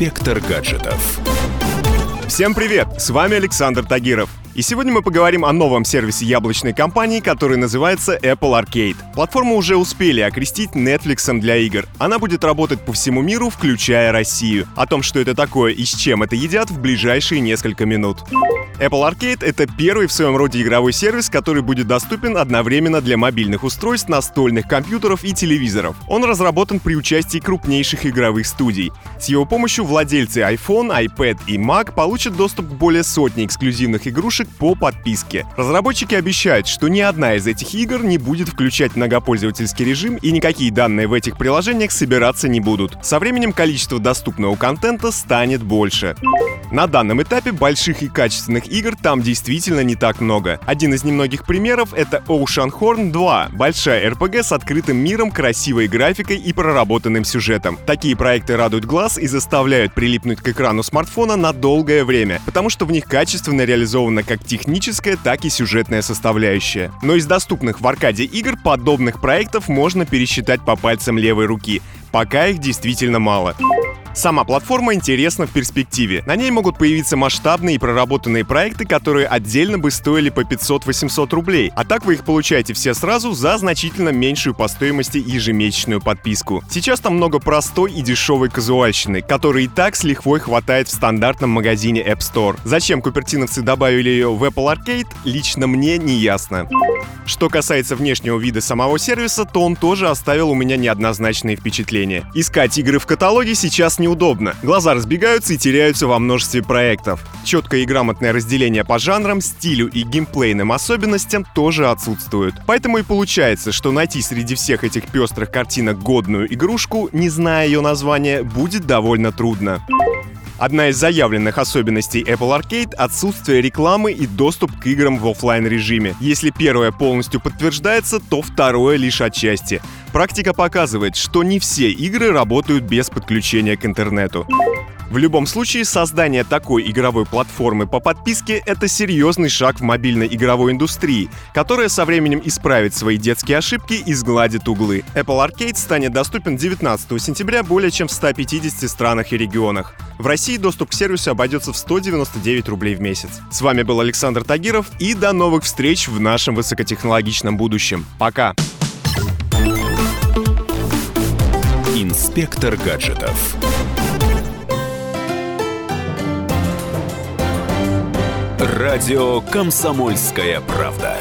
Инспектор гаджетов. Всем привет! С вами Александр Тагиров. И сегодня мы поговорим о новом сервисе яблочной компании, который называется Apple Arcade. Платформу уже успели окрестить Netflix для игр. Она будет работать по всему миру, включая Россию. О том, что это такое и с чем это едят, в ближайшие несколько минут. Apple Arcade — это первый в своем роде игровой сервис, который будет доступен одновременно для мобильных устройств, настольных компьютеров и телевизоров. Он разработан при участии крупнейших игровых студий. С его помощью владельцы iPhone, iPad и Mac получат доступ к более сотни эксклюзивных игрушек по подписке. Разработчики обещают, что ни одна из этих игр не будет включать многопользовательский режим и никакие данные в этих приложениях собираться не будут. Со временем количество доступного контента станет больше. На данном этапе больших и качественных игр там действительно не так много. Один из немногих примеров — это Ocean Horn 2, большая RPG с открытым миром, красивой графикой и проработанным сюжетом. Такие проекты радуют глаз и заставляют прилипнуть к экрану смартфона на долгое время, потому что в них качественно реализована как техническая, так и сюжетная составляющая. Но из доступных в аркаде игр подобных проектов можно пересчитать по пальцам левой руки. Пока их действительно мало. Сама платформа интересна в перспективе. На ней могут появиться масштабные и проработанные проекты, которые отдельно бы стоили по 500-800 рублей. А так вы их получаете все сразу за значительно меньшую по стоимости ежемесячную подписку. Сейчас там много простой и дешевой казуальщины, которой и так с лихвой хватает в стандартном магазине App Store. Зачем купертиновцы добавили ее в Apple Arcade, лично мне не ясно. Что касается внешнего вида самого сервиса, то он тоже оставил у меня неоднозначные впечатления. Искать игры в каталоге сейчас неудобно. Глаза разбегаются и теряются во множестве проектов. Четкое и грамотное разделение по жанрам, стилю и геймплейным особенностям тоже отсутствуют. Поэтому и получается, что найти среди всех этих пестрых картинок годную игрушку, не зная ее названия, будет довольно трудно. Одна из заявленных особенностей Apple Arcade — отсутствие рекламы и доступ к играм в офлайн режиме. Если первое полностью подтверждается, то второе лишь отчасти. Практика показывает, что не все игры работают без подключения к интернету. В любом случае, создание такой игровой платформы по подписке — это серьезный шаг в мобильной игровой индустрии, которая со временем исправит свои детские ошибки и сгладит углы. Apple Arcade станет доступен 19 сентября более чем в 150 странах и регионах. В России доступ к сервису обойдется в 199 рублей в месяц. С вами был Александр Тагиров и до новых встреч в нашем высокотехнологичном будущем. Пока! Инспектор гаджетов. Радио «Комсомольская правда».